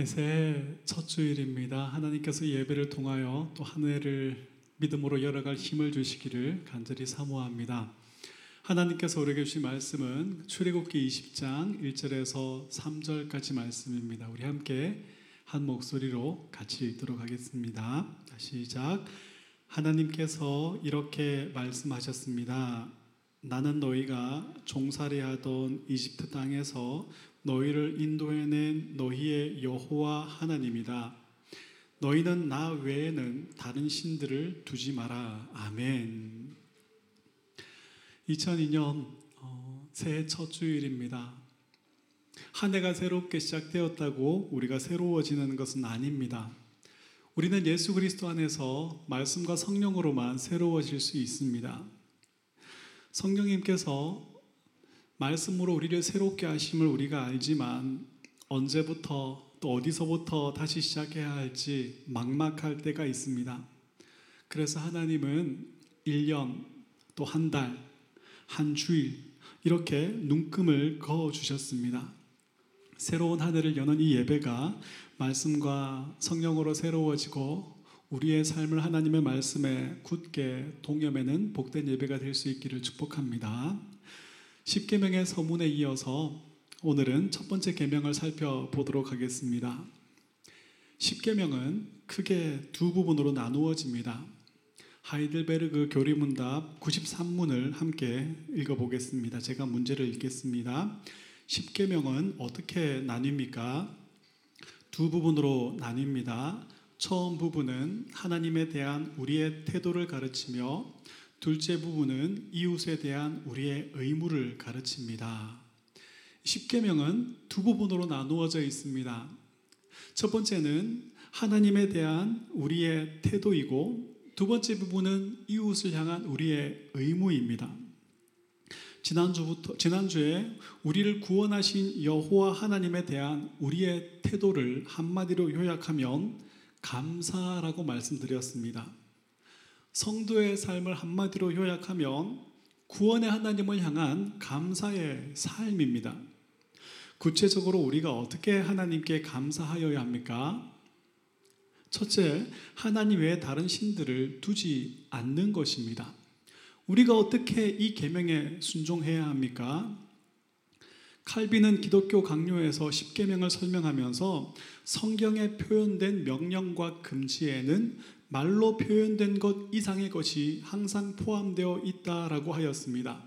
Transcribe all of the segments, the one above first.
네, 새해 첫 주일입니다. 하나님께서 예배를 통하여 또 한 해를 믿음으로 열어갈 힘을 주시기를 간절히 사모합니다. 하나님께서 우리에게 주신 말씀은 출애굽기 20장 1절에서 3절까지 말씀입니다. 우리 함께 한 목소리로 같이 읽도록 하겠습니다. 시작. 하나님께서 이렇게 말씀하셨습니다. 나는 너희가 종살이하던 이집트 땅에서 너희를 인도해낸 너희의 여호와 하나님이다. 너희는 나 외에는 다른 신들을 두지 마라. 아멘. 2002년 어, 새해 첫 주일입니다. 한 해가 새롭게 시작되었다고 우리가 새로워지는 것은 아닙니다. 우리는 예수 그리스도 안에서 말씀과 성령으로만 새로워질 수 있습니다. 성령님께서 말씀으로 우리를 새롭게 하심을 우리가 알지만 언제부터 또 어디서부터 다시 시작해야 할지 막막할 때가 있습니다. 그래서 하나님은 1년 또 한 달, 한 주일 이렇게 눈금을 그어 주셨습니다. 새로운 한 해를 여는 이 예배가 말씀과 성령으로 새로워지고 우리의 삶을 하나님의 말씀에 굳게 동여매는 복된 예배가 될 수 있기를 축복합니다. 십계명의 서문에 이어서 오늘은 첫 번째 계명을 살펴보도록 하겠습니다. 십계명은 크게 두 부분으로 나누어집니다. 하이델베르그 교리문답 93문을 함께 읽어보겠습니다. 제가 문제를 읽겠습니다. 십계명은 어떻게 나뉩니까? 두 부분으로 나뉩니다. 처음 부분은 하나님에 대한 우리의 태도를 가르치며 둘째 부분은 이웃에 대한 우리의 의무를 가르칩니다. 십계명은 두 부분으로 나누어져 있습니다. 첫 번째는 하나님에 대한 우리의 태도이고 두 번째 부분은 이웃을 향한 우리의 의무입니다. 지난주부터 지난주에 우리를 구원하신 여호와 하나님에 대한 우리의 태도를 한마디로 요약하면 감사라고 말씀드렸습니다. 성도의 삶을 한마디로 요약하면 구원의 하나님을 향한 감사의 삶입니다. 구체적으로 우리가 어떻게 하나님께 감사하여야 합니까? 첫째, 하나님 외에 다른 신들을 두지 않는 것입니다. 우리가 어떻게 이 계명에 순종해야 합니까? 칼빈은 기독교 강요에서 십계명을 설명하면서 성경에 표현된 명령과 금지에는 말로 표현된 것 이상의 것이 항상 포함되어 있다라고 하였습니다.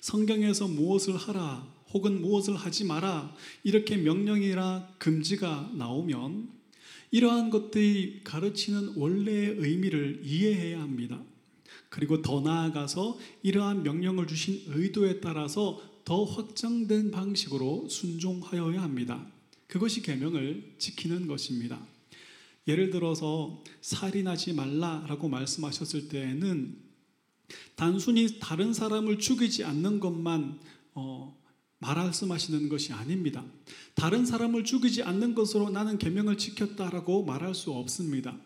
성경에서 무엇을 하라 혹은 무엇을 하지 마라 이렇게 명령이나 금지가 나오면 이러한 것들이 가르치는 원래의 의미를 이해해야 합니다. 그리고 더 나아가서 이러한 명령을 주신 의도에 따라서 더 확장된 방식으로 순종하여야 합니다. 그것이 계명을 지키는 것입니다. 예를 들어서 살인하지 말라라고 말씀하셨을 때에는 단순히 다른 사람을 죽이지 않는 것만 어, 말씀하시는 것이 아닙니다. 다른 사람을 죽이지 않는 것으로 나는 계명을 지켰다라고 말할 수 없습니다.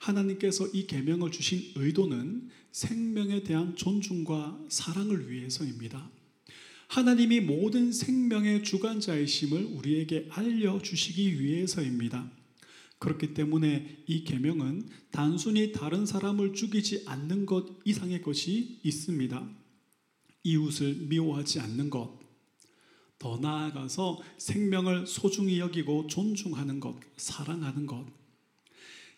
하나님께서 이 계명을 주신 의도는 생명에 대한 존중과 사랑을 위해서입니다. 하나님이 모든 생명의 주관자이심을 우리에게 알려 주시기 위해서입니다. 그렇기 때문에 이 계명은 단순히 다른 사람을 죽이지 않는 것 이상의 것이 있습니다. 이웃을 미워하지 않는 것, 더 나아가서 생명을 소중히 여기고 존중하는 것, 사랑하는 것,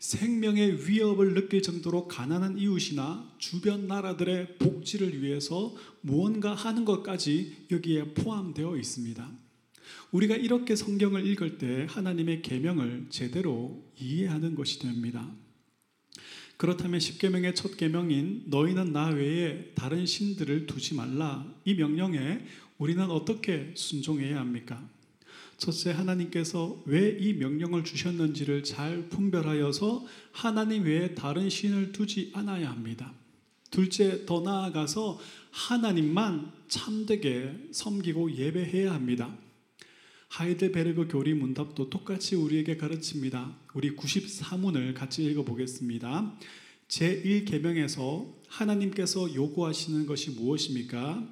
생명의 위협을 느낄 정도로 가난한 이웃이나 주변 나라들의 복지를 위해서 무언가 하는 것까지 여기에 포함되어 있습니다. 우리가 이렇게 성경을 읽을 때 하나님의 계명을 제대로 이해하는 것이 됩니다. 그렇다면 십계명의 첫 계명인 너희는 나 외에 다른 신들을 두지 말라 이 명령에 우리는 어떻게 순종해야 합니까? 첫째 하나님께서 왜 이 명령을 주셨는지를 잘 분별하여서 하나님 외에 다른 신을 두지 않아야 합니다. 둘째 더 나아가서 하나님만 참되게 섬기고 예배해야 합니다. 하이델베르그 교리 문답도 똑같이 우리에게 가르칩니다. 우리 94문을 같이 읽어보겠습니다. 제1계명에서 하나님께서 요구하시는 것이 무엇입니까?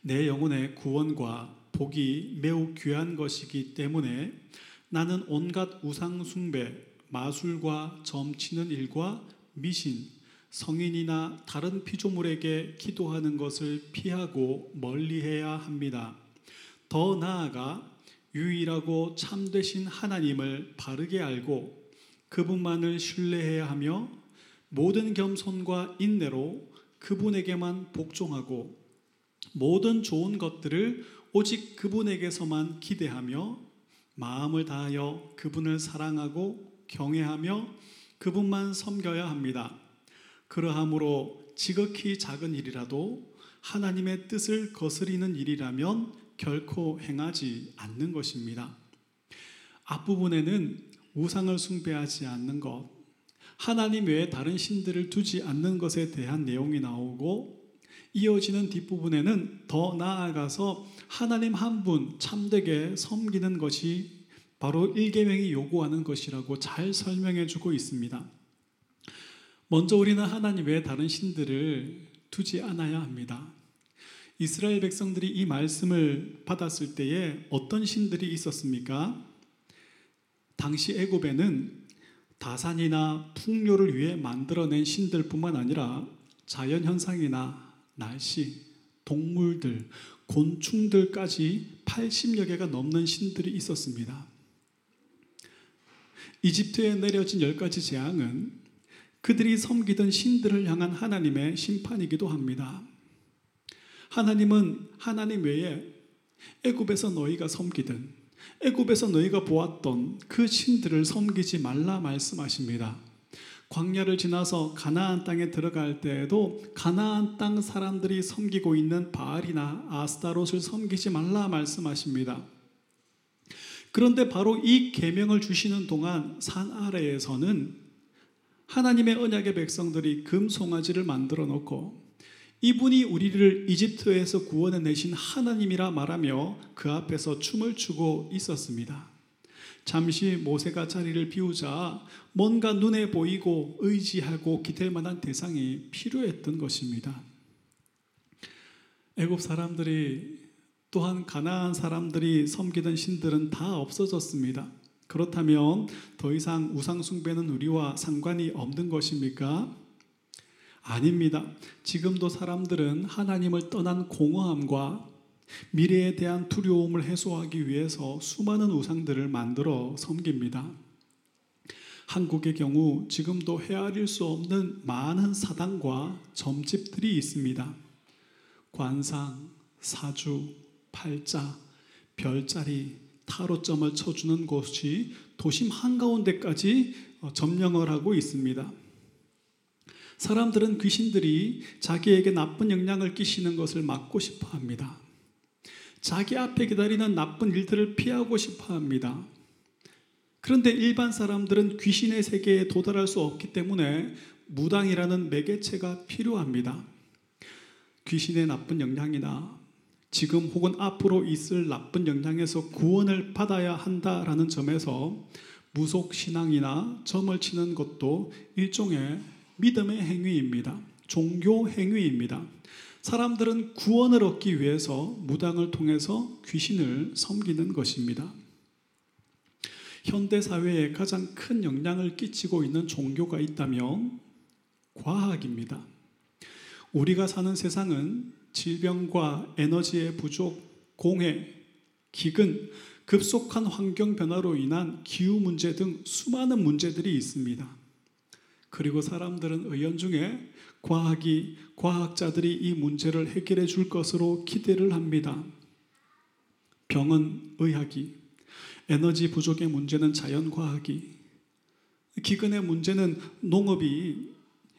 내 영혼의 구원과 복이 매우 귀한 것이기 때문에 나는 온갖 우상숭배, 마술과 점치는 일과 미신, 성인이나 다른 피조물에게 기도하는 것을 피하고 멀리해야 합니다. 더 나아가 유일하고 참되신 하나님을 바르게 알고 그분만을 신뢰해야 하며 모든 겸손과 인내로 그분에게만 복종하고 모든 좋은 것들을 오직 그분에게서만 기대하며 마음을 다하여 그분을 사랑하고 경외하며 그분만 섬겨야 합니다. 그러함으로 지극히 작은 일이라도 하나님의 뜻을 거스리는 일이라면 결코 행하지 않는 것입니다. 앞부분에는 우상을 숭배하지 않는 것, 하나님 외에 다른 신들을 두지 않는 것에 대한 내용이 나오고 이어지는 뒷부분에는 더 나아가서 하나님 한 분 참되게 섬기는 것이 바로 일계명이 요구하는 것이라고 잘 설명해 주고 있습니다. 먼저 우리는 하나님 외에 다른 신들을 두지 않아야 합니다. 이스라엘 백성들이 이 말씀을 받았을 때에 어떤 신들이 있었습니까? 당시 애굽에는 다산이나 풍요를 위해 만들어낸 신들뿐만 아니라 자연 현상이나 날씨, 동물들, 곤충들까지 80여 개가 넘는 신들이 있었습니다. 이집트에 내려진 열 가지 재앙은 그들이 섬기던 신들을 향한 하나님의 심판이기도 합니다. 하나님은 하나님 외에 애굽에서 너희가 섬기든 애굽에서 너희가 보았던 그 신들을 섬기지 말라 말씀하십니다. 광야를 지나서 가나안 땅에 들어갈 때에도 가나안 땅 사람들이 섬기고 있는 바알이나 아스타롯을 섬기지 말라 말씀하십니다. 그런데 바로 이 계명을 주시는 동안 산 아래에서는 하나님의 언약의 백성들이 금송아지를 만들어 놓고 이분이 우리를 이집트에서 구원해 내신 하나님이라 말하며 그 앞에서 춤을 추고 있었습니다. 잠시 모세가 자리를 비우자 뭔가 눈에 보이고 의지하고 기댈 만한 대상이 필요했던 것입니다. 애굽 사람들이 또한 가나안 사람들이 섬기던 신들은 다 없어졌습니다. 그렇다면 더 이상 우상 숭배는 우리와 상관이 없는 것입니까? 아닙니다. 지금도 사람들은 하나님을 떠난 공허함과 미래에 대한 두려움을 해소하기 위해서 수많은 우상들을 만들어 섬깁니다. 한국의 경우 지금도 헤아릴 수 없는 많은 사당과 점집들이 있습니다. 관상, 사주, 팔자, 별자리, 타로점을 쳐주는 곳이 도심 한가운데까지 어, 점령을 하고 있습니다. 사람들은 귀신들이 자기에게 나쁜 영향을 끼치는 것을 막고 싶어 합니다. 자기 앞에 기다리는 나쁜 일들을 피하고 싶어 합니다. 그런데 일반 사람들은 귀신의 세계에 도달할 수 없기 때문에 무당이라는 매개체가 필요합니다. 귀신의 나쁜 영향이나 지금 혹은 앞으로 있을 나쁜 영향에서 구원을 받아야 한다라는 점에서 무속 신앙이나 점을 치는 것도 일종의 믿음의 행위입니다. 종교 행위입니다. 사람들은 구원을 얻기 위해서 무당을 통해서 귀신을 섬기는 것입니다. 현대 사회에 가장 큰 영향을 끼치고 있는 종교가 있다면 과학입니다. 우리가 사는 세상은 질병과 에너지의 부족, 공해, 기근, 급속한 환경 변화로 인한 기후 문제 등 수많은 문제들이 있습니다. 그리고 사람들은 의연 중에 과학이 과학자들이 이 문제를 해결해 줄 것으로 기대를 합니다. 병은 의학이, 에너지 부족의 문제는 자연 과학이, 기근의 문제는 농업이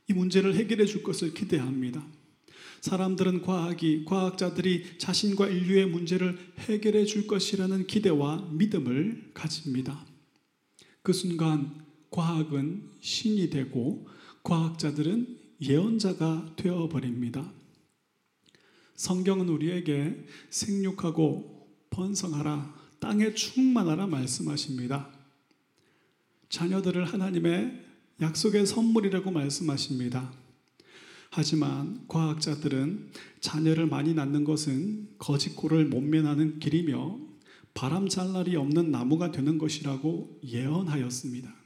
이 문제를 해결해 줄 것을 기대합니다. 사람들은 과학이 과학자들이 자신과 인류의 문제를 해결해 줄 것이라는 기대와 믿음을 가집니다. 그 순간 과학은 신이 되고 과학자들은 예언자가 되어 버립니다. 성경은 우리에게 생육하고 번성하라 땅에 충만하라 말씀하십니다. 자녀들을 하나님의 약속의 선물이라고 말씀하십니다. 하지만 과학자들은 자녀를 많이 낳는 것은 거짓골을 못면하는 길이며 바람 잘 날이 없는 나무가 되는 것이라고 예언하였습니다.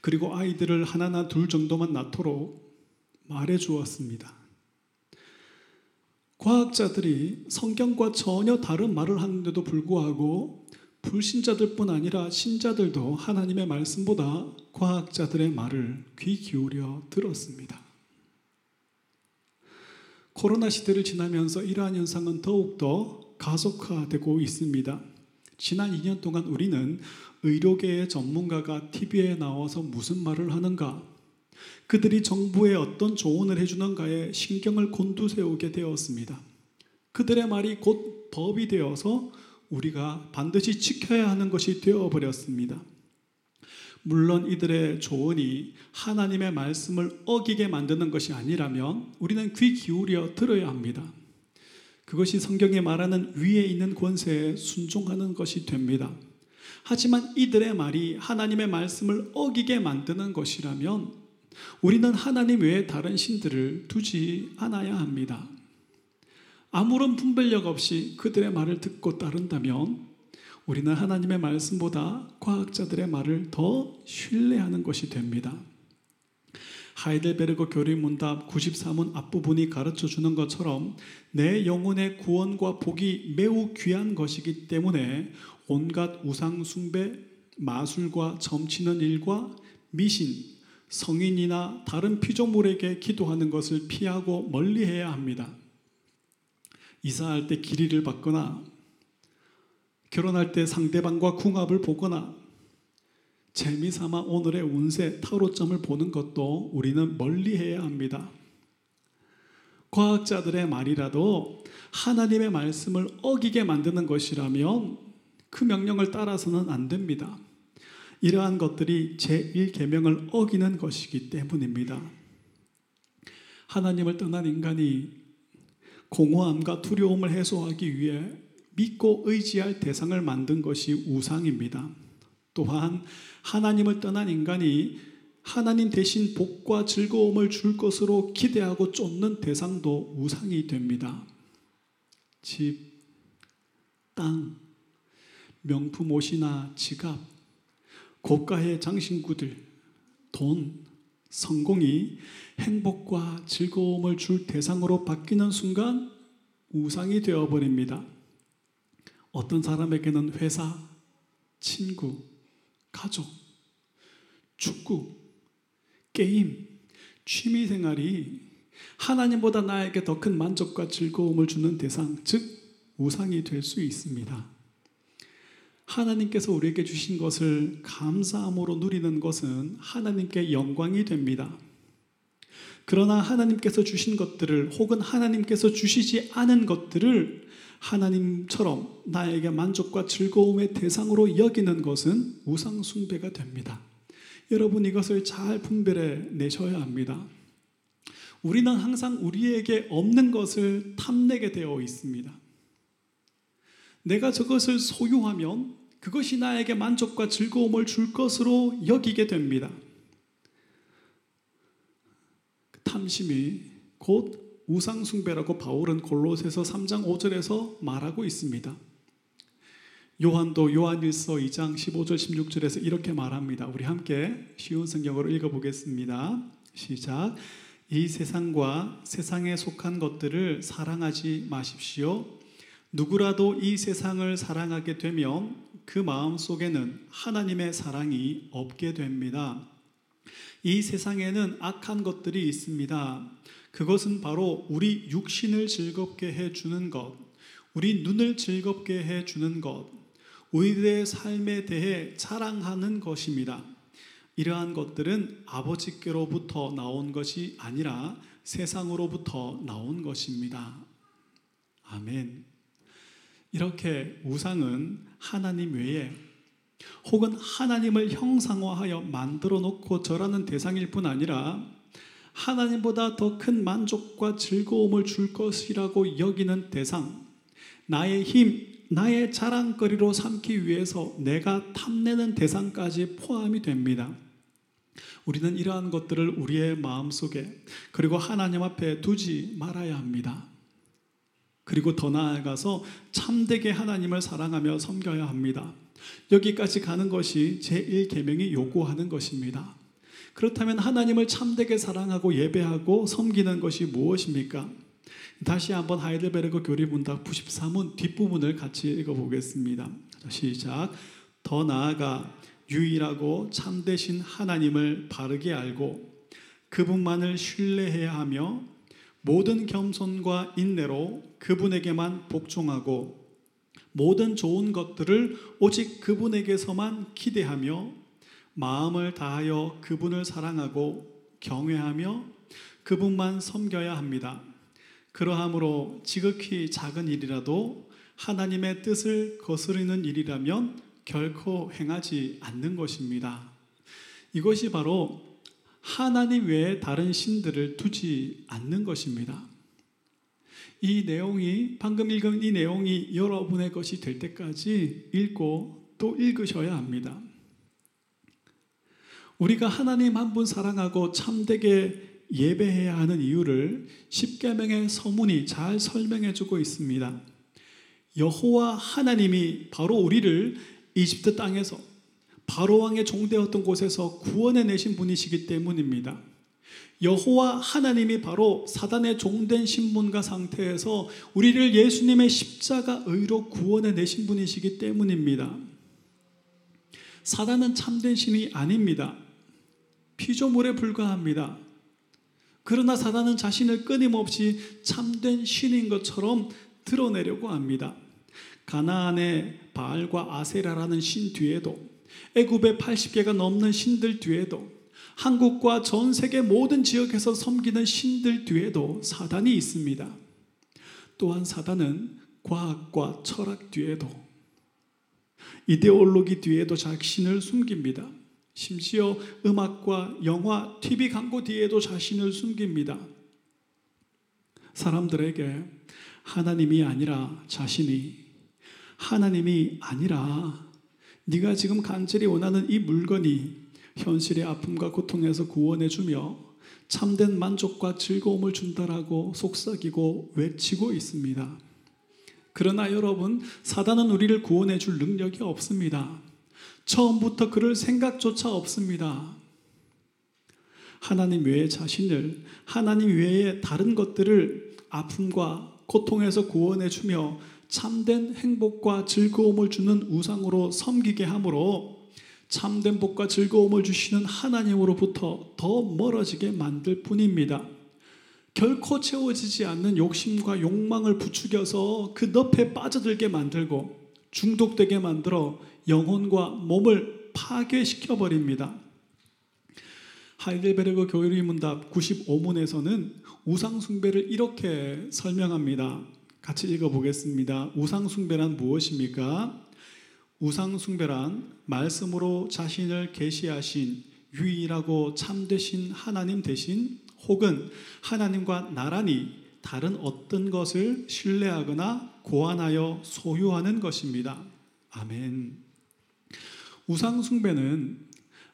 그리고 아이들을 하나나 둘 정도만 낳도록 말해 주었습니다. 과학자들이 성경과 전혀 다른 말을 하는데도 불구하고 불신자들뿐 아니라 신자들도 하나님의 말씀보다 과학자들의 말을 귀 기울여 들었습니다. 코로나 시대를 지나면서 이러한 현상은 더욱더 가속화되고 있습니다. 지난 2년 동안 우리는 의료계의 전문가가 TV에 나와서 무슨 말을 하는가, 그들이 정부에 어떤 조언을 해주는가에 신경을 곤두세우게 되었습니다. 그들의 말이 곧 법이 되어서 우리가 반드시 지켜야 하는 것이 되어버렸습니다. 물론 이들의 조언이 하나님의 말씀을 어기게 만드는 것이 아니라면 우리는 귀 기울여 들어야 합니다. 그것이 성경에 말하는 위에 있는 권세에 순종하는 것이 됩니다. 하지만 이들의 말이 하나님의 말씀을 어기게 만드는 것이라면 우리는 하나님 외에 다른 신들을 두지 않아야 합니다. 아무런 분별력 없이 그들의 말을 듣고 따른다면 우리는 하나님의 말씀보다 과학자들의 말을 더 신뢰하는 것이 됩니다. 하이델베르그 교리 문답 93문 앞부분이 가르쳐 주는 것처럼 내 영혼의 구원과 복이 매우 귀한 것이기 때문에 온갖 우상 숭배, 마술과 점치는 일과 미신, 성인이나 다른 피조물에게 기도하는 것을 피하고 멀리해야 합니다. 이사할 때 길이를 받거나 결혼할 때 상대방과 궁합을 보거나 재미삼아 오늘의 운세 타로점을 보는 것도 우리는 멀리해야 합니다. 과학자들의 말이라도 하나님의 말씀을 어기게 만드는 것이라면 그 명령을 따라서는 안 됩니다. 이러한 것들이 제1계명을 어기는 것이기 때문입니다. 하나님을 떠난 인간이 공허함과 두려움을 해소하기 위해 믿고 의지할 대상을 만든 것이 우상입니다. 또한 하나님을 떠난 인간이 하나님 대신 복과 즐거움을 줄 것으로 기대하고 쫓는 대상도 우상이 됩니다. 집, 땅, 명품 옷이나 지갑, 고가의 장신구들, 돈, 성공이 행복과 즐거움을 줄 대상으로 바뀌는 순간 우상이 되어버립니다. 어떤 사람에게는 회사, 친구, 가족, 축구, 게임, 취미 생활이 하나님보다 나에게 더 큰 만족과 즐거움을 주는 대상, 즉, 우상이 될 수 있습니다. 하나님께서 우리에게 주신 것을 감사함으로 누리는 것은 하나님께 영광이 됩니다. 그러나 하나님께서 주신 것들을 혹은 하나님께서 주시지 않은 것들을 하나님처럼 나에게 만족과 즐거움의 대상으로 여기는 것은 우상숭배가 됩니다. 여러분 이것을 잘 분별해 내셔야 합니다. 우리는 항상 우리에게 없는 것을 탐내게 되어 있습니다. 내가 저것을 소유하면 그것이 나에게 만족과 즐거움을 줄 것으로 여기게 됩니다. 그 탐심이 곧 우상숭배라고 바울은 골로새서 3장 5절에서 말하고 있습니다. 요한도 요한일서 2장 15절 16절에서 이렇게 말합니다. 우리 함께 쉬운 성경으로 읽어보겠습니다. 시작. 이 세상과 세상에 속한 것들을 사랑하지 마십시오. 누구라도 이 세상을 사랑하게 되면 그 마음 속에는 하나님의 사랑이 없게 됩니다. 이 세상에는 악한 것들이 있습니다. 그것은 바로 우리 육신을 즐겁게 해 주는 것, 우리 눈을 즐겁게 해 주는 것, 우리들의 삶에 대해 자랑하는 것입니다. 이러한 것들은 아버지께로부터 나온 것이 아니라 세상으로부터 나온 것입니다. 아멘. 이렇게 우상은 하나님 외에 혹은 하나님을 형상화하여 만들어 놓고 절하는 대상일 뿐 아니라 하나님보다 더 큰 만족과 즐거움을 줄 것이라고 여기는 대상, 나의 힘, 나의 자랑거리로 삼기 위해서 내가 탐내는 대상까지 포함이 됩니다. 우리는 이러한 것들을 우리의 마음 속에 그리고 하나님 앞에 두지 말아야 합니다. 그리고 더 나아가서 참되게 하나님을 사랑하며 섬겨야 합니다. 여기까지 가는 것이 제1계명이 요구하는 것입니다. 그렇다면 하나님을 참되게 사랑하고 예배하고 섬기는 것이 무엇입니까? 다시 한번 하이델베르그 교리문답 93문 뒷부분을 같이 읽어보겠습니다. 시작. 더 나아가 유일하고 참되신 하나님을 바르게 알고 그분만을 신뢰해야 하며 모든 겸손과 인내로 그분에게만 복종하고 모든 좋은 것들을 오직 그분에게서만 기대하며 마음을 다하여 그분을 사랑하고 경외하며 그분만 섬겨야 합니다. 그러함으로 지극히 작은 일이라도 하나님의 뜻을 거스르는 일이라면 결코 행하지 않는 것입니다. 이것이 바로 하나님 외에 다른 신들을 두지 않는 것입니다. 이 내용이 방금 읽은 이 내용이 여러분의 것이 될 때까지 읽고 또 읽으셔야 합니다. 우리가 하나님 한 분 사랑하고 참되게 예배해야 하는 이유를 십계명의 서문이 잘 설명해 주고 있습니다. 여호와 하나님이 바로 우리를 이집트 땅에서 바로 왕의 종되었던 곳에서 구원해 내신 분이시기 때문입니다. 여호와 하나님이 바로 사단의 종된 신분과 상태에서 우리를 예수님의 십자가 의로 구원해 내신 분이시기 때문입니다. 사단은 참된 신이 아닙니다. 피조물에 불과합니다. 그러나 사단은 자신을 끊임없이 참된 신인 것처럼 드러내려고 합니다. 가나안의 바알과 아세라라는 신 뒤에도 애굽의 80개가 넘는 신들 뒤에도 한국과 전 세계 모든 지역에서 섬기는 신들 뒤에도 사단이 있습니다. 또한 사단은 과학과 철학 뒤에도 이데올로기 뒤에도 자신을 숨깁니다. 심지어 음악과 영화, TV 광고 뒤에도 자신을 숨깁니다. 사람들에게 하나님이 아니라 자신이 하나님이 아니라 네가 지금 간절히 원하는 이 물건이 현실의 아픔과 고통에서 구원해 주며 참된 만족과 즐거움을 준다라고 속삭이고 외치고 있습니다. 그러나 여러분, 사단은 우리를 구원해 줄 능력이 없습니다. 처음부터 그럴 생각조차 없습니다. 하나님 외의 자신을, 하나님 외의 다른 것들을 아픔과 고통에서 구원해 주며 참된 행복과 즐거움을 주는 우상으로 섬기게 함으로 참된 복과 즐거움을 주시는 하나님으로부터 더 멀어지게 만들 뿐입니다. 결코 채워지지 않는 욕심과 욕망을 부추겨서 그 늪에 빠져들게 만들고 중독되게 만들어 영혼과 몸을 파괴시켜 버립니다. 하이델베르그 교리 문답 95문에서는 우상 숭배를 이렇게 설명합니다. 같이 읽어보겠습니다. 우상 숭배란 무엇입니까? 우상 숭배란 말씀으로 자신을 계시하신 유일하고 참되신 하나님 대신 혹은 하나님과 나란히 다른 어떤 것을 신뢰하거나 고안하여 소유하는 것입니다. 아멘. 우상 숭배는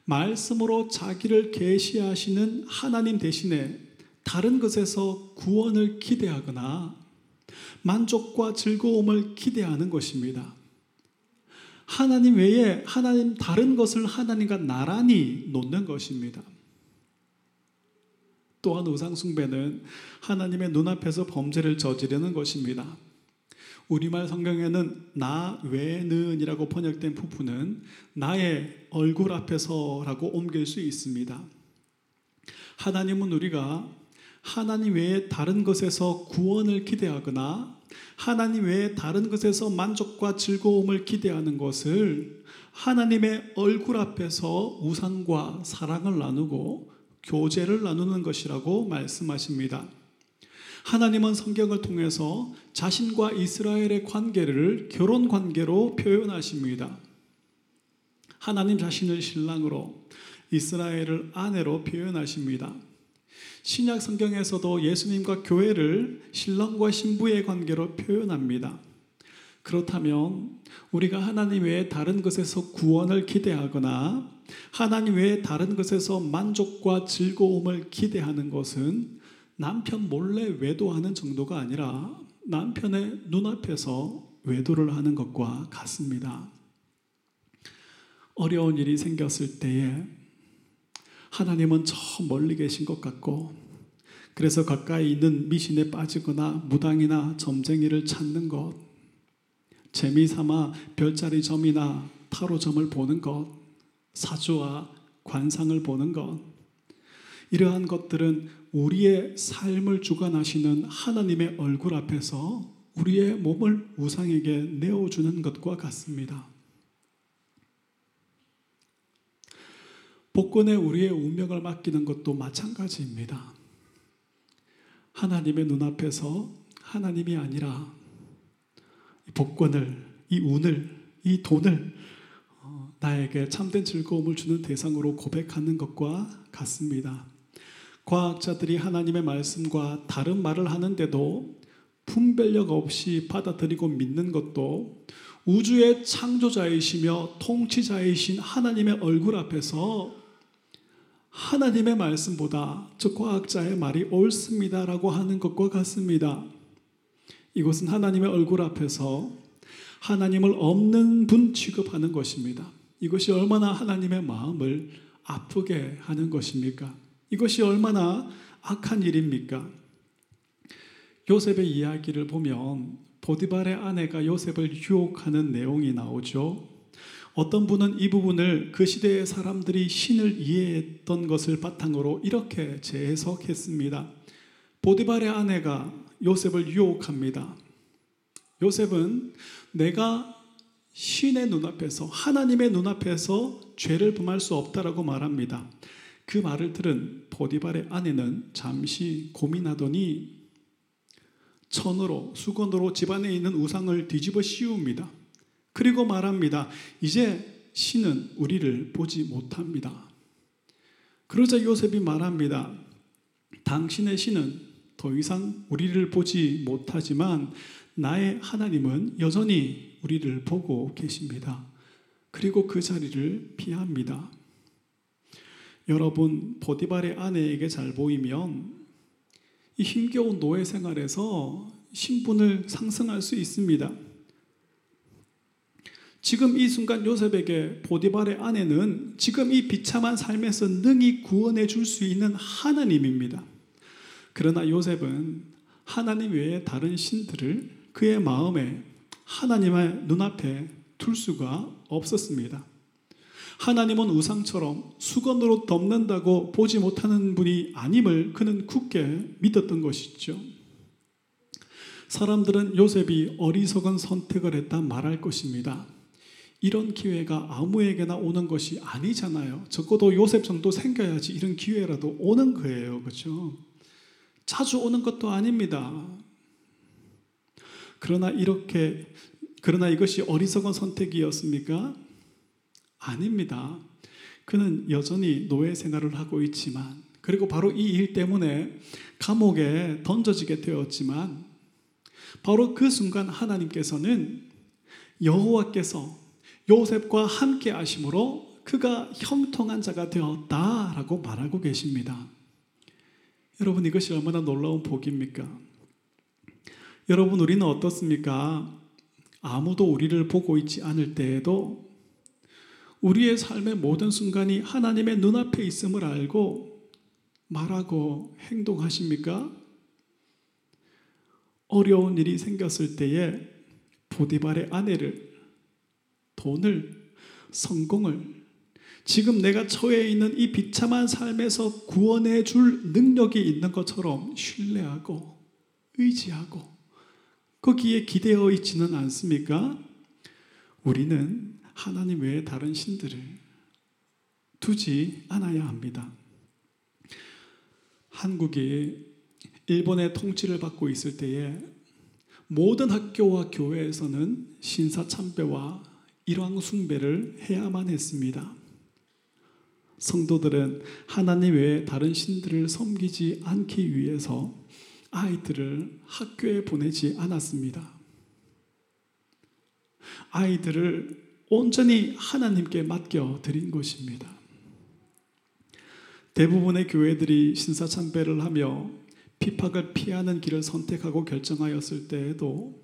말씀으로 자기를 계시하시는 하나님 대신에 다른 것에서 구원을 기대하거나 만족과 즐거움을 기대하는 것입니다. 하나님 외에 하나님 다른 것을 하나님과 나란히 놓는 것입니다. 또한 우상숭배는 하나님의 눈앞에서 범죄를 저지르는 것입니다. 우리말 성경에는 나 외는이라고 번역된 부분은 나의 얼굴 앞에서라고 옮길 수 있습니다. 하나님은 우리가 하나님 외에 다른 것에서 구원을 기대하거나 하나님 외에 다른 것에서 만족과 즐거움을 기대하는 것을 하나님의 얼굴 앞에서 우상과 사랑을 나누고 교제를 나누는 것이라고 말씀하십니다. 하나님은 성경을 통해서 자신과 이스라엘의 관계를 결혼 관계로 표현하십니다. 하나님 자신을 신랑으로 이스라엘을 아내로 표현하십니다. 신약 성경에서도 예수님과 교회를 신랑과 신부의 관계로 표현합니다. 그렇다면 우리가 하나님 외에 다른 것에서 구원을 기대하거나 하나님 외에 다른 것에서 만족과 즐거움을 기대하는 것은 남편 몰래 외도하는 정도가 아니라 남편의 눈앞에서 외도를 하는 것과 같습니다. 어려운 일이 생겼을 때에 하나님은 저 멀리 계신 것 같고 그래서 가까이 있는 미신에 빠지거나 무당이나 점쟁이를 찾는 것 재미삼아 별자리 점이나 타로점을 보는 것 사주와 관상을 보는 것 이러한 것들은 우리의 삶을 주관하시는 하나님의 얼굴 앞에서 우리의 몸을 우상에게 내어주는 것과 같습니다. 복권에 우리의 운명을 맡기는 것도 마찬가지입니다. 하나님의 눈앞에서 하나님이 아니라 복권을, 이 운을, 이 돈을 어, 나에게 참된 즐거움을 주는 대상으로 고백하는 것과 같습니다. 과학자들이 하나님의 말씀과 다른 말을 하는데도 분별력 없이 받아들이고 믿는 것도 우주의 창조자이시며 통치자이신 하나님의 얼굴 앞에서 하나님의 말씀보다 저 과학자의 말이 옳습니다라고 하는 것과 같습니다. 이것은 하나님의 얼굴 앞에서 하나님을 없는 분 취급하는 것입니다. 이것이 얼마나 하나님의 마음을 아프게 하는 것입니까? 이것이 얼마나 악한 일입니까? 요셉의 이야기를 보면 보디발의 아내가 요셉을 유혹하는 내용이 나오죠. 어떤 분은 이 부분을 그 시대의 사람들이 신을 이해했던 것을 바탕으로 이렇게 재해석했습니다. 보디발의 아내가 요셉을 유혹합니다. 요셉은 내가 신의 눈앞에서 하나님의 눈앞에서 죄를 범할 수 없다라고 말합니다. 그 말을 들은 보디발의 아내는 잠시 고민하더니 천으로 수건으로 집안에 있는 우상을 뒤집어 씌웁니다. 그리고 말합니다. 이제 신은 우리를 보지 못합니다. 그러자 요셉이 말합니다. 당신의 신은 더 이상 우리를 보지 못하지만 나의 하나님은 여전히 우리를 보고 계십니다. 그리고 그 자리를 피합니다. 여러분, 보디발의 아내에게 잘 보이면 이 힘겨운 노예 생활에서 신분을 상승할 수 있습니다. 지금 이 순간 요셉에게 보디발의 아내는 지금 이 비참한 삶에서 능히 구원해 줄 수 있는 하나님입니다. 그러나 요셉은 하나님 외에 다른 신들을 그의 마음에 하나님의 눈앞에 둘 수가 없었습니다. 하나님은 우상처럼 수건으로 덮는다고 보지 못하는 분이 아님을 그는 굳게 믿었던 것이죠. 사람들은 요셉이 어리석은 선택을 했다 말할 것입니다. 이런 기회가 아무에게나 오는 것이 아니잖아요. 적어도 요셉 정도 생겨야지 이런 기회라도 오는 거예요. 그렇죠? 자주 오는 것도 아닙니다. 그러나 이렇게 그러나 이것이 어리석은 선택이었습니까? 아닙니다. 그는 여전히 노예 생활을 하고 있지만 그리고 바로 이 일 때문에 감옥에 던져지게 되었지만 바로 그 순간 하나님께서는 여호와께서 요셉과 함께 하심으로 그가 형통한 자가 되었다라고 말하고 계십니다. 여러분 이것이 얼마나 놀라운 복입니까? 여러분 우리는 어떻습니까? 아무도 우리를 보고 있지 않을 때에도 우리의 삶의 모든 순간이 하나님의 눈앞에 있음을 알고 말하고 행동하십니까? 어려운 일이 생겼을 때에 보디발의 아내를 돈을 성공을 지금 내가 처해 있는 이 비참한 삶에서 구원해 줄 능력이 있는 것처럼 신뢰하고 의지하고 거기에 기대어 있지는 않습니까? 우리는 하나님 외에 다른 신들을 두지 않아야 합니다. 한국이 일본의 통치를 받고 있을 때에 모든 학교와 교회에서는 신사 참배와 일왕 숭배를 해야만 했습니다. 성도들은 하나님 외에 다른 신들을 섬기지 않기 위해서 아이들을 학교에 보내지 않았습니다. 아이들을 온전히 하나님께 맡겨 드린 것입니다. 대부분의 교회들이 신사참배를 하며 핍박을 피하는 길을 선택하고 결정하였을 때에도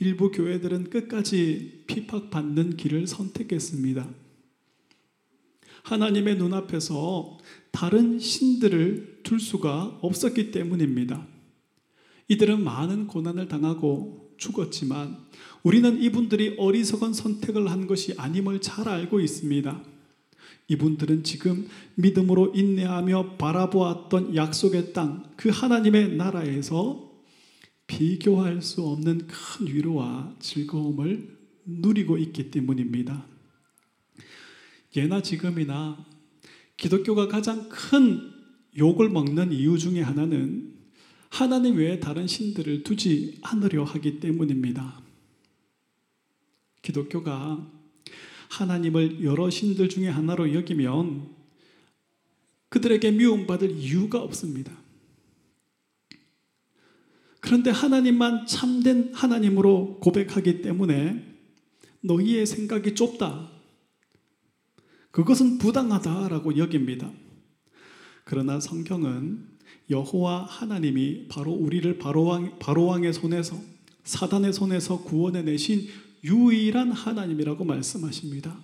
일부 교회들은 끝까지 핍박받는 길을 선택했습니다. 하나님의 눈앞에서 다른 신들을 둘 수가 없었기 때문입니다. 이들은 많은 고난을 당하고 죽었지만 우리는 이분들이 어리석은 선택을 한 것이 아님을 잘 알고 있습니다. 이분들은 지금 믿음으로 인내하며 바라보았던 약속의 땅, 그 하나님의 나라에서 비교할 수 없는 큰 위로와 즐거움을 누리고 있기 때문입니다. 예나 지금이나 기독교가 가장 큰 욕을 먹는 이유 중에 하나는 하나님 외에 다른 신들을 두지 않으려 하기 때문입니다. 기독교가 하나님을 여러 신들 중에 하나로 여기면 그들에게 미움받을 이유가 없습니다. 그런데 하나님만 참된 하나님으로 고백하기 때문에 너희의 생각이 좁다. 그것은 부당하다라고 여깁니다. 그러나 성경은 여호와 하나님이 바로 우리를 바로왕, 바로왕의 손에서 사단의 손에서 구원해 내신 유일한 하나님이라고 말씀하십니다.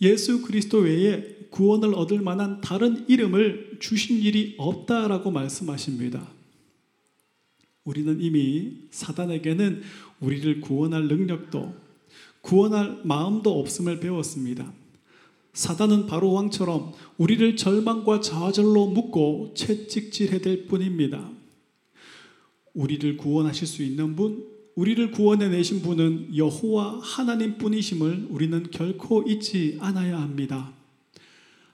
예수 그리스도 외에 구원을 얻을 만한 다른 이름을 주신 일이 없다라고 말씀하십니다. 우리는 이미 사단에게는 우리를 구원할 능력도 구원할 마음도 없음을 배웠습니다. 사단은 바로 왕처럼 우리를 절망과 좌절로 묶고 채찍질해 댈 뿐입니다. 우리를 구원하실 수 있는 분, 우리를 구원해 내신 분은 여호와 하나님 뿐이심을 우리는 결코 잊지 않아야 합니다.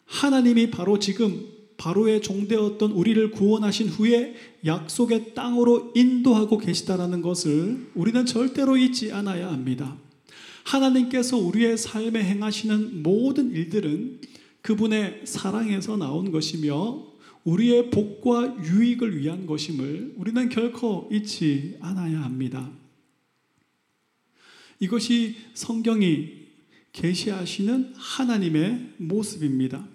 하나님이 바로 지금 바로의 종되었던 우리를 구원하신 후에 약속의 땅으로 인도하고 계시다라는 것을 우리는 절대로 잊지 않아야 합니다. 하나님께서 우리의 삶에 행하시는 모든 일들은 그분의 사랑에서 나온 것이며 우리의 복과 유익을 위한 것임을 우리는 결코 잊지 않아야 합니다. 이것이 성경이 계시하시는 하나님의 모습입니다.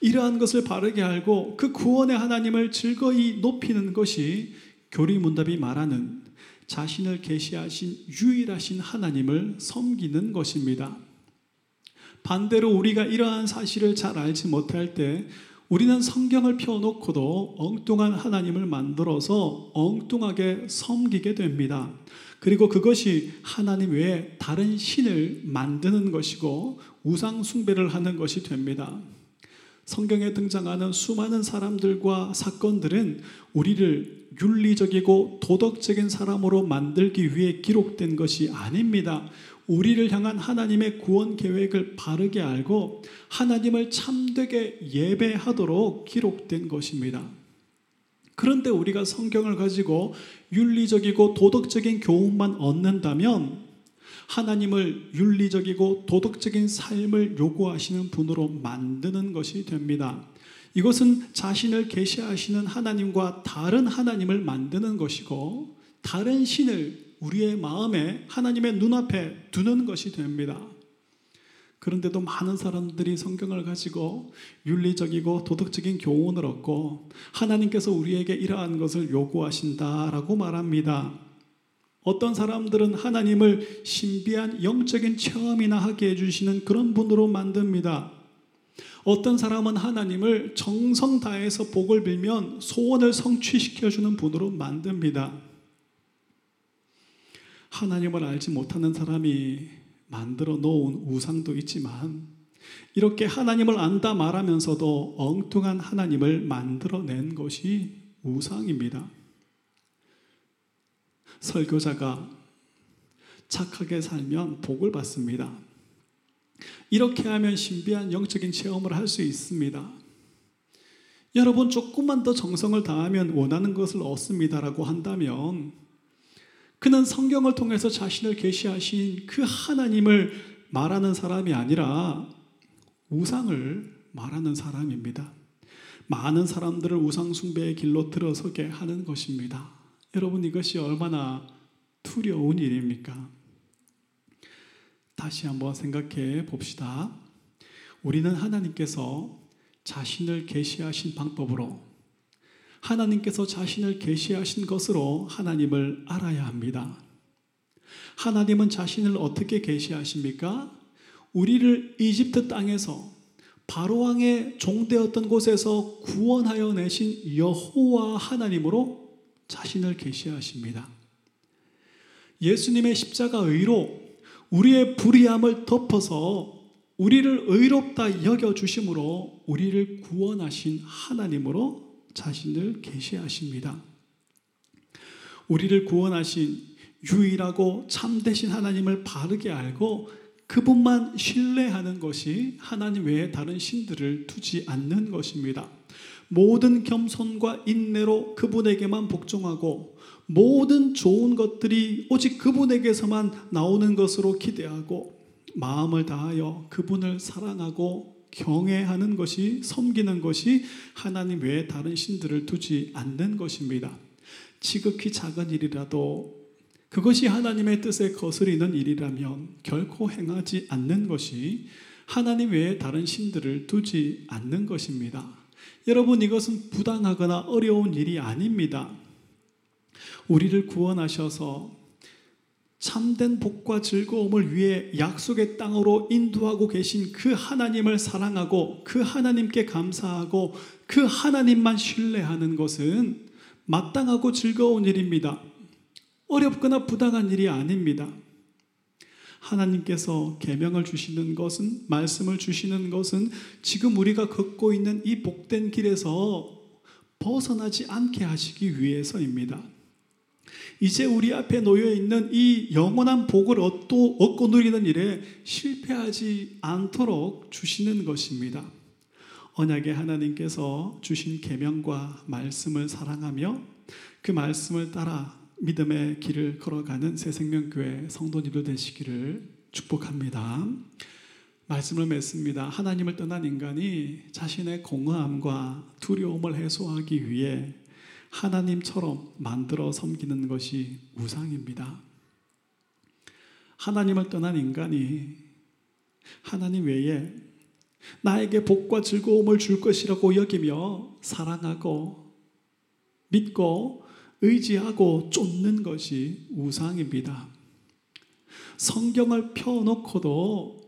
이러한 것을 바르게 알고 그 구원의 하나님을 즐거이 높이는 것이 교리문답이 말하는 자신을 계시하신 유일하신 하나님을 섬기는 것입니다. 반대로 우리가 이러한 사실을 잘 알지 못할 때 우리는 성경을 펴놓고도 엉뚱한 하나님을 만들어서 엉뚱하게 섬기게 됩니다. 그리고 그것이 하나님 외에 다른 신을 만드는 것이고 우상 숭배를 하는 것이 됩니다. 성경에 등장하는 수많은 사람들과 사건들은 우리를 윤리적이고 도덕적인 사람으로 만들기 위해 기록된 것이 아닙니다. 우리를 향한 하나님의 구원 계획을 바르게 알고 하나님을 참되게 예배하도록 기록된 것입니다. 그런데 우리가 성경을 가지고 윤리적이고 도덕적인 교훈만 얻는다면 하나님을 윤리적이고 도덕적인 삶을 요구하시는 분으로 만드는 것이 됩니다. 이것은 자신을 계시하시는 하나님과 다른 하나님을 만드는 것이고 다른 신을 우리의 마음에 하나님의 눈앞에 두는 것이 됩니다. 그런데도 많은 사람들이 성경을 가지고 윤리적이고 도덕적인 교훈을 얻고 하나님께서 우리에게 이러한 것을 요구하신다라고 말합니다. 어떤 사람들은 하나님을 신비한 영적인 체험이나 하게 해주시는 그런 분으로 만듭니다. 어떤 사람은 하나님을 정성 다해서 복을 빌면 소원을 성취시켜주는 분으로 만듭니다. 하나님을 알지 못하는 사람이 만들어 놓은 우상도 있지만 이렇게 하나님을 안다 말하면서도 엉뚱한 하나님을 만들어낸 것이 우상입니다. 설교자가 착하게 살면 복을 받습니다. 이렇게 하면 신비한 영적인 체험을 할 수 있습니다. 여러분 조금만 더 정성을 다하면 원하는 것을 얻습니다라고 한다면 그는 성경을 통해서 자신을 계시하신 그 하나님을 말하는 사람이 아니라 우상을 말하는 사람입니다. 많은 사람들을 우상 숭배의 길로 들어서게 하는 것입니다. 여러분 이것이 얼마나 두려운 일입니까? 다시 한번 생각해 봅시다. 우리는 하나님께서 자신을 계시하신 방법으로 하나님께서 자신을 계시하신 것으로 하나님을 알아야 합니다. 하나님은 자신을 어떻게 계시하십니까? 우리를 이집트 땅에서 바로 왕의 종되었던 곳에서 구원하여 내신 여호와 하나님으로 자신을 계시하십니다. 예수님의 십자가 의로 우리의 불의함을 덮어서 우리를 의롭다 여겨 주심으로 우리를 구원하신 하나님으로 자신을 계시하십니다. 우리를 구원하신 유일하고 참되신 하나님을 바르게 알고 그분만 신뢰하는 것이 하나님 외에 다른 신들을 두지 않는 것입니다. 모든 겸손과 인내로 그분에게만 복종하고 모든 좋은 것들이 오직 그분에게서만 나오는 것으로 기대하고 마음을 다하여 그분을 사랑하고 경외하는 것이 섬기는 것이 하나님 외에 다른 신들을 두지 않는 것입니다. 지극히 작은 일이라도 그것이 하나님의 뜻에 거스리는 일이라면 결코 행하지 않는 것이 하나님 외에 다른 신들을 두지 않는 것입니다. 여러분 이것은 부당하거나 어려운 일이 아닙니다. 우리를 구원하셔서 참된 복과 즐거움을 위해 약속의 땅으로 인도하고 계신 그 하나님을 사랑하고 그 하나님께 감사하고 그 하나님만 신뢰하는 것은 마땅하고 즐거운 일입니다. 어렵거나 부당한 일이 아닙니다. 하나님께서 계명을 주시는 것은 말씀을 주시는 것은 지금 우리가 걷고 있는 이 복된 길에서 벗어나지 않게 하시기 위해서입니다. 이제 우리 앞에 놓여 있는 이 영원한 복을 얻고, 얻고 누리는 일에 실패하지 않도록 주시는 것입니다. 언약의 하나님께서 주신 계명과 말씀을 사랑하며 그 말씀을 따라 믿음의 길을 걸어가는 새생명교회 성도님들 되시기를 축복합니다. 말씀을 맺습니다. 하나님을 떠난 인간이 자신의 공허함과 두려움을 해소하기 위해 하나님처럼 만들어 섬기는 것이 우상입니다. 하나님을 떠난 인간이 하나님 외에 나에게 복과 즐거움을 줄 것이라고 여기며 사랑하고 믿고 의지하고 쫓는 것이 우상입니다. 성경을 펴놓고도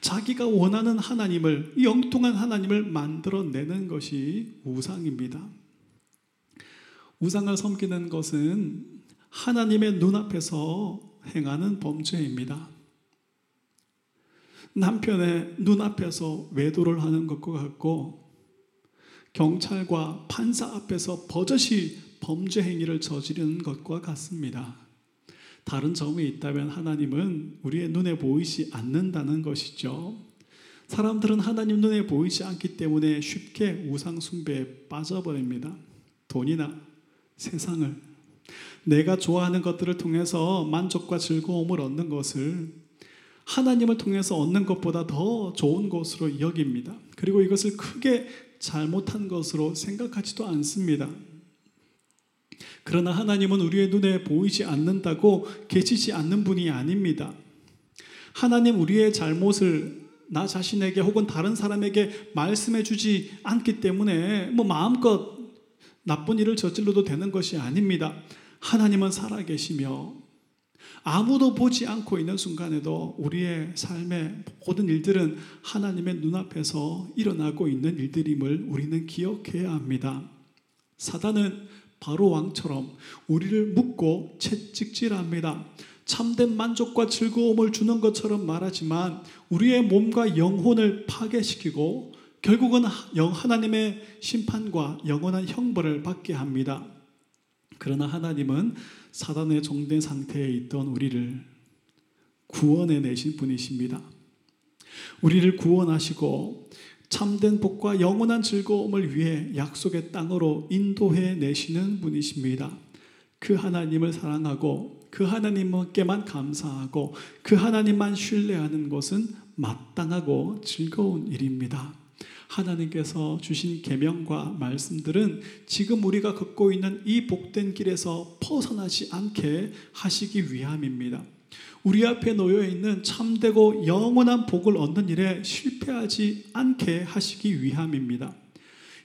자기가 원하는 하나님을, 영통한 하나님을 만들어내는 것이 우상입니다. 우상을 섬기는 것은 하나님의 눈앞에서 행하는 범죄입니다. 남편의 눈앞에서 외도를 하는 것과 같고 경찰과 판사 앞에서 버젓이 범죄 행위를 저지르는 것과 같습니다. 다른 점이 있다면 하나님은 우리의 눈에 보이지 않는다는 것이죠. 사람들은 하나님 눈에 보이지 않기 때문에 쉽게 우상 숭배에 빠져버립니다. 돈이나 세상을 내가 좋아하는 것들을 통해서 만족과 즐거움을 얻는 것을 하나님을 통해서 얻는 것보다 더 좋은 것으로 여깁니다. 그리고 이것을 크게 잘못한 것으로 생각하지도 않습니다. 그러나 하나님은 우리의 눈에 보이지 않는다고 계시지 않는 분이 아닙니다. 하나님 우리의 잘못을 나 자신에게 혹은 다른 사람에게 말씀해 주지 않기 때문에 뭐 마음껏 나쁜 일을 저질러도 되는 것이 아닙니다. 하나님은 살아계시며 아무도 보지 않고 있는 순간에도 우리의 삶의 모든 일들은 하나님의 눈앞에서 일어나고 있는 일들임을 우리는 기억해야 합니다. 사단은 바로 왕처럼 우리를 묶고 채찍질합니다. 참된 만족과 즐거움을 주는 것처럼 말하지만 우리의 몸과 영혼을 파괴시키고 결국은 하나님의 심판과 영원한 형벌을 받게 합니다. 그러나 하나님은 사단의 종된 상태에 있던 우리를 구원해 내신 분이십니다. 우리를 구원하시고 참된 복과 영원한 즐거움을 위해 약속의 땅으로 인도해 내시는 분이십니다. 그 하나님을 사랑하고 그 하나님께만 감사하고 그 하나님만 신뢰하는 것은 마땅하고 즐거운 일입니다. 하나님께서 주신 계명과 말씀들은 지금 우리가 걷고 있는 이 복된 길에서 벗어나지 않게 하시기 위함입니다. 우리 앞에 놓여 있는 참되고 영원한 복을 얻는 일에 실패하지 않게 하시기 위함입니다.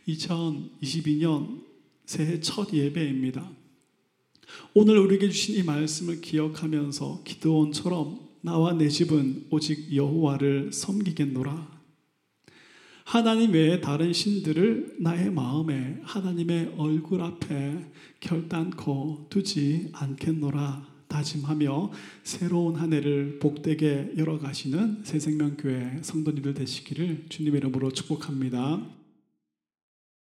2022년 새해 첫 예배입니다. 오늘 우리에게 주신 이 말씀을 기억하면서 기드온처럼 나와 내 집은 오직 여호와를 섬기겠노라. 하나님 외에 다른 신들을 나의 마음에 하나님의 얼굴 앞에 결단코 두지 않겠노라 다짐하며 새로운 한 해를 복되게 열어가시는 새생명교회 성도님들 되시기를 주님의 이름으로 축복합니다.